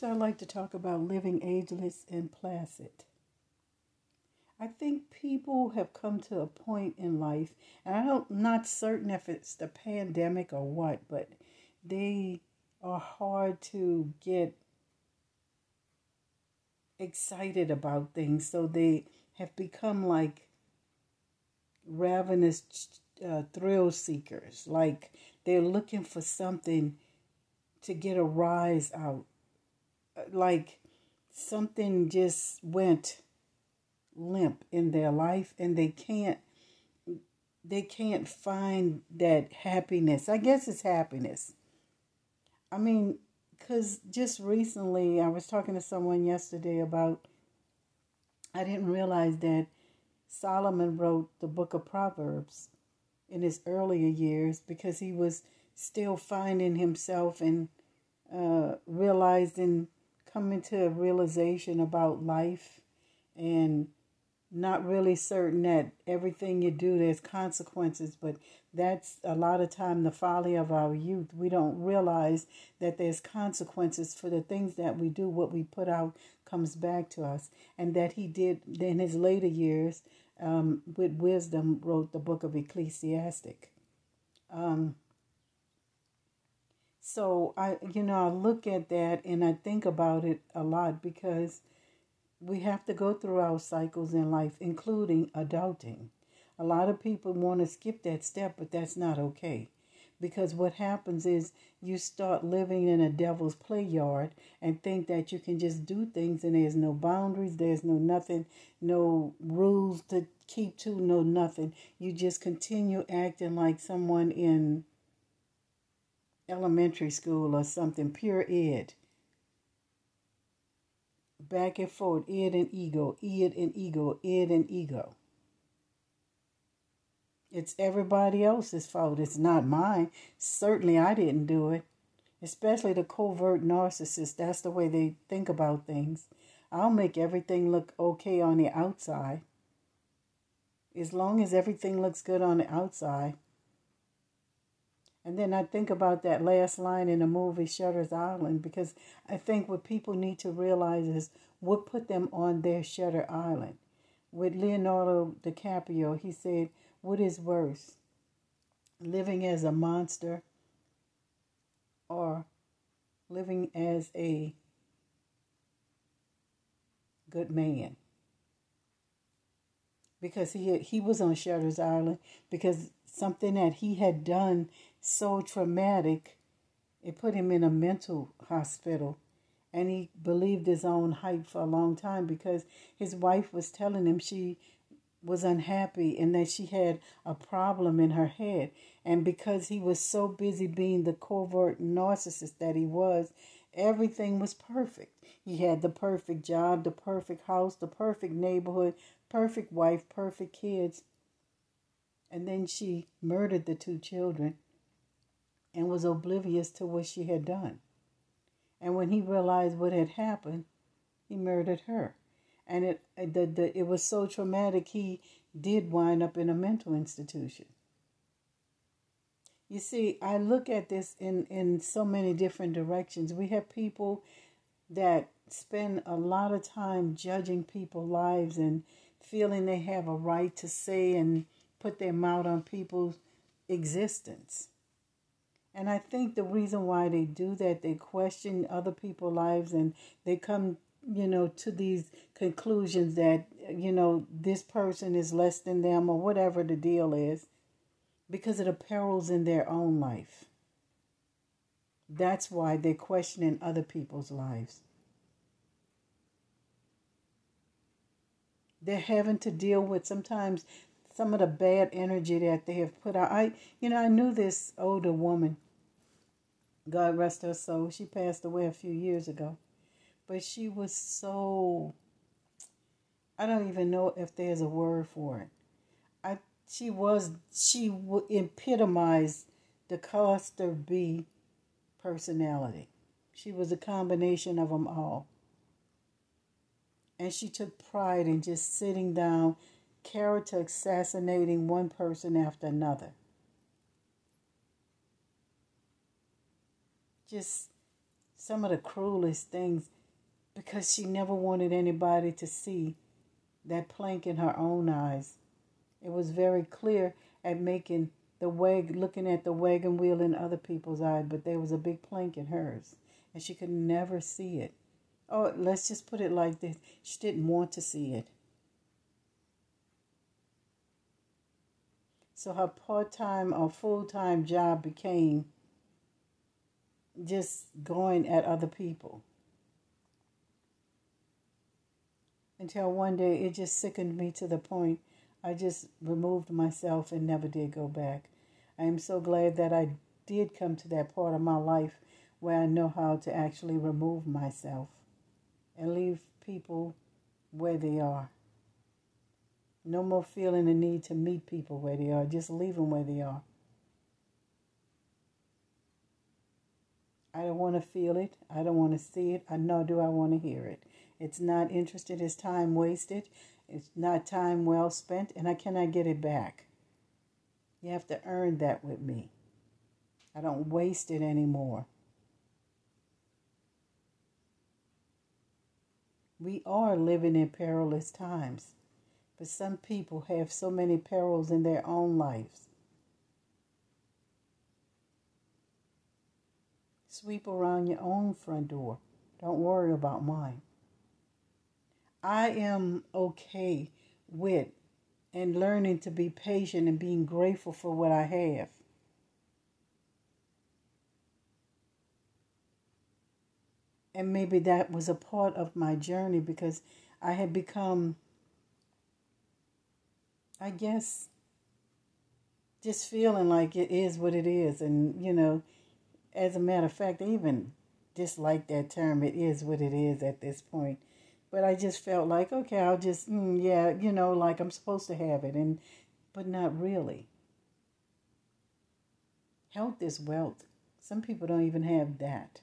Next, I'd like to talk about living ageless and placid. I think people have come to a point in life, and I'm not certain if it's the pandemic or what, but they are hard to get excited about things. So they have become like ravenous uh, thrill seekers. Like they're looking for something to get a rise out. Like something just went limp in their life and they can't they can't find that happiness. I guess it's happiness. I mean, cuz just recently I was talking to someone yesterday about I didn't realize that Solomon wrote the book of Proverbs in his earlier years because he was still finding himself and uh, realizing, coming to a realization about life and not really certain that everything you do there's consequences but that's a lot of time the folly of our youth. We don't realize that there's consequences for the things that we do. What we put out comes back to us. And that he did in his later years um, with wisdom, wrote the book of Ecclesiastic. Um, so I, you know, I look at that and I think about it a lot because we have to go through our cycles in life, including adulting. A lot of people want to skip that step, but that's not okay because what happens is you start living in a devil's play yard and think that you can just do things and there's no boundaries there's no nothing no rules to keep to no nothing you just continue acting like someone in elementary school or something pure ed back and forth id and ego id and ego id and ego it's everybody else's fault. It's not mine. Certainly, I didn't do it. Especially the covert narcissist. That's the way they think about things. I'll make everything look okay on the outside. As long as everything looks good on the outside. And then I think about that last line in the movie Shutter's Island because I think what people need to realize is what put them on their Shutter Island. With Leonardo DiCaprio, he said, what is worse, living as a monster or living as a good man? Because he he was on Shutter's Island because something that he had done so traumatic, it put him in a mental hospital and he believed his own hype for a long time because his wife was telling him she was unhappy and that she had a problem in her head. And because he was so busy being the covert narcissist that he was, everything was perfect. He had the perfect job, the perfect house, the perfect neighborhood, perfect wife, perfect kids. And then she murdered the two children and was oblivious to what she had done. And when he realized what had happened, he murdered her. And it the, the it was so traumatic he did wind up in a mental institution. You see i look at this in in so many different directions. We have people that spend a lot of time judging people's lives and feeling they have a right to say and put their mouth on people's existence and I think the reason why they do that, they question other people's lives and they come you know, to these conclusions that, you know, this person is less than them or whatever the deal is because of the perils in their own life. That's why they're questioning other people's lives. They're having to deal with sometimes some of the bad energy that they have put out. I, you know, I knew this older woman. God rest her soul. She passed away a few years ago but she was so I don't even know if there's a word for it. I she was she epitomized the cluster B personality. She was a combination of them all. And she took pride in just sitting down, character assassinating one person after another. Just some of the cruelest things because she never wanted anybody to see that plank in her own eyes. It was very clear at making the wag looking at the wagon wheel in other people's eyes, but there was a big plank in hers, and she could never see it. Oh, let's just put it like this: she didn't want to see it. So her part-time or full-time job became just going at other people. Until one day it just sickened me to the point I just removed myself and never did go back. I am so glad that I did come to that part of my life where I know how to actually remove myself and leave people where they are. No more feeling the need to meet people where they are. Just leave them where they are. I don't want to feel it. I don't want to see it. I nor do I want to hear it. It's not interested. It's time wasted. It's not time well spent, and I cannot get it back. You have to earn that with me. I don't waste it anymore. We are living in perilous times, but some people have so many perils in their own lives. Sweep around your own front door. Don't worry about mine. I am okay with and learning to be patient and being grateful for what I have. And maybe that was a part of my journey because I had become, I guess, just feeling like it is what it is. And, you know, as a matter of fact, I even dislike that term, it is what it is at this point but I just felt like, okay, I'll just, mm, yeah, you know, like I'm supposed to have it, and but not really. Health is wealth. Some people don't even have that.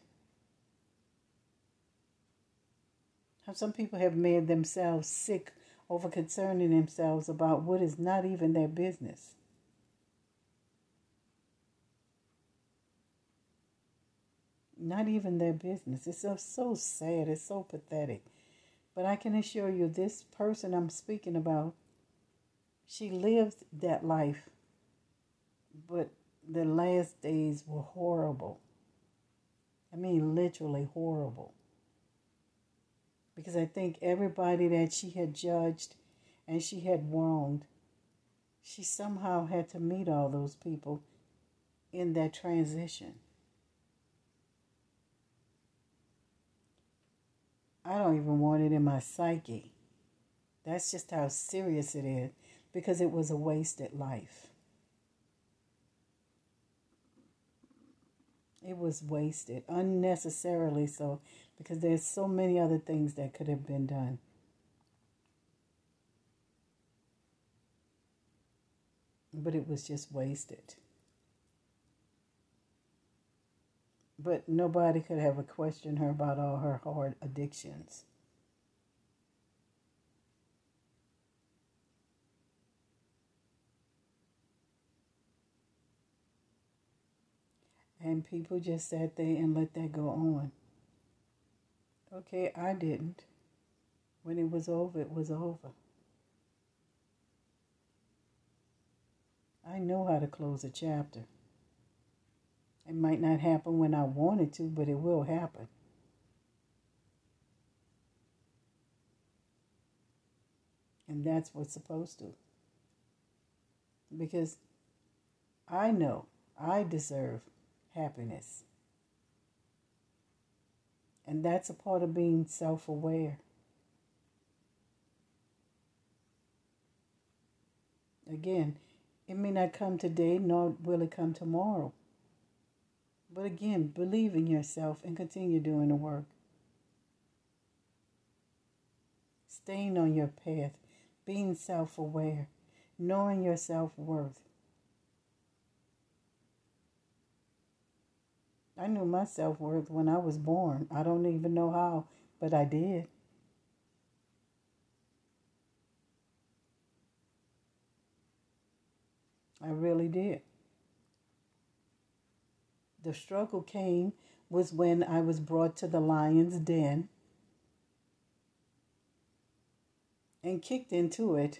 How some people have made themselves sick over concerning themselves about what is not even their business. Not even their business. It's so, so sad. It's so pathetic. But I can assure you, this person I'm speaking about, she lived that life, but the last days were horrible. I mean, literally horrible. Because I think everybody that she had judged and she had wronged, she somehow had to meet all those people in that transition. I don't even want it in my psyche. That's just how serious it is because it was a wasted life. It was wasted, unnecessarily so, because there's so many other things that could have been done. But it was just wasted. But nobody could ever question her about all her hard addictions. And people just sat there and let that go on. Okay, I didn't. When it was over, it was over. I know how to close a chapter. It might not happen when I wanted to, but it will happen. And that's what's supposed to. Because I know I deserve happiness. And that's a part of being self aware. Again, it may not come today, nor will it come tomorrow. But again, believe in yourself and continue doing the work. Staying on your path, being self aware, knowing your self worth. I knew my self worth when I was born. I don't even know how, but I did. I really did. The struggle came was when I was brought to the lion's den and kicked into it.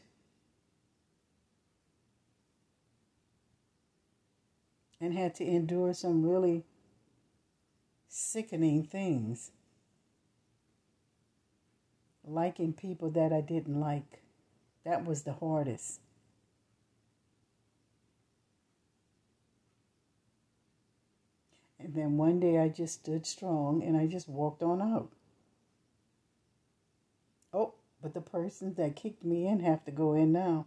And had to endure some really sickening things. Liking people that I didn't like. That was the hardest. And then one day I just stood strong and I just walked on out. Oh, but the persons that kicked me in have to go in now.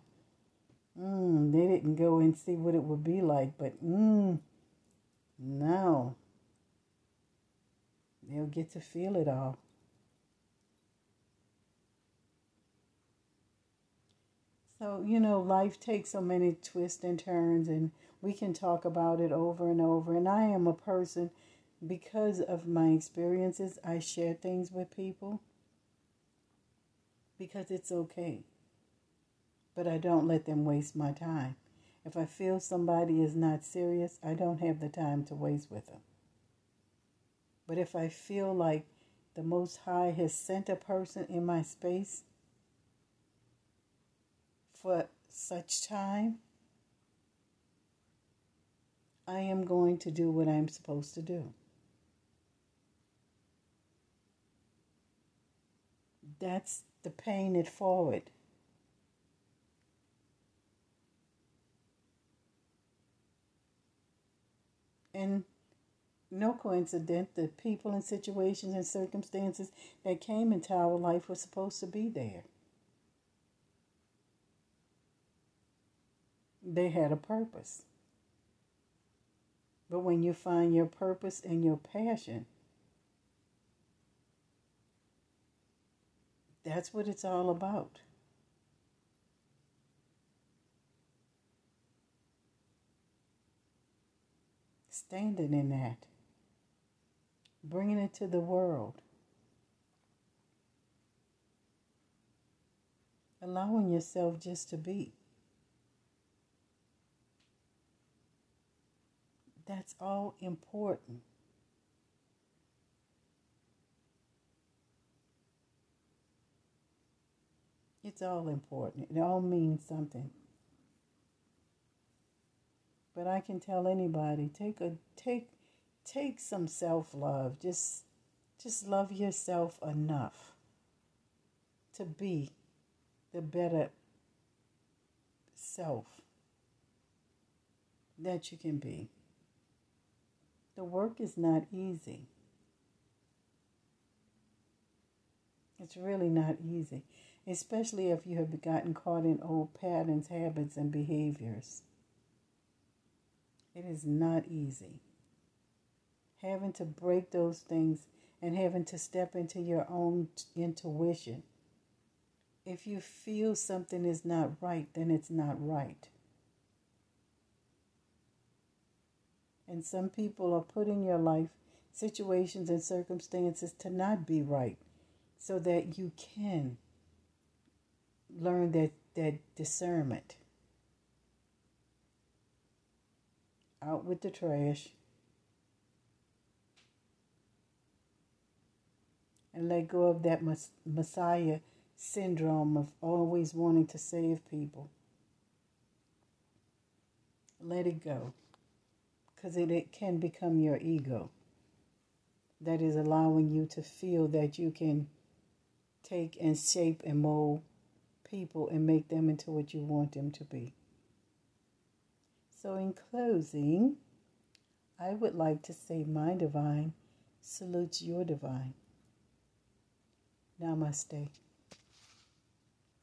Mm, they didn't go and see what it would be like, but mm, now they'll get to feel it all. So, you know, life takes so many twists and turns, and we can talk about it over and over. And I am a person, because of my experiences, I share things with people because it's okay. But I don't let them waste my time. If I feel somebody is not serious, I don't have the time to waste with them. But if I feel like the Most High has sent a person in my space for such time, I am going to do what I'm supposed to do. That's the paying it forward. And no coincidence, the people and situations and circumstances that came into our life were supposed to be there. They had a purpose. But when you find your purpose and your passion, that's what it's all about. Standing in that, bringing it to the world, allowing yourself just to be. That's all important. It's all important. It all means something. But I can tell anybody, take a take take some self-love. Just just love yourself enough to be the better self that you can be. The work is not easy. It's really not easy, especially if you have gotten caught in old patterns, habits, and behaviors. It is not easy. Having to break those things and having to step into your own intuition. If you feel something is not right, then it's not right. And some people are put in your life situations and circumstances to not be right so that you can learn that, that discernment. Out with the trash. And let go of that Messiah syndrome of always wanting to save people. Let it go because it, it can become your ego that is allowing you to feel that you can take and shape and mold people and make them into what you want them to be. So, in closing, I would like to say, My divine salutes your divine. Namaste.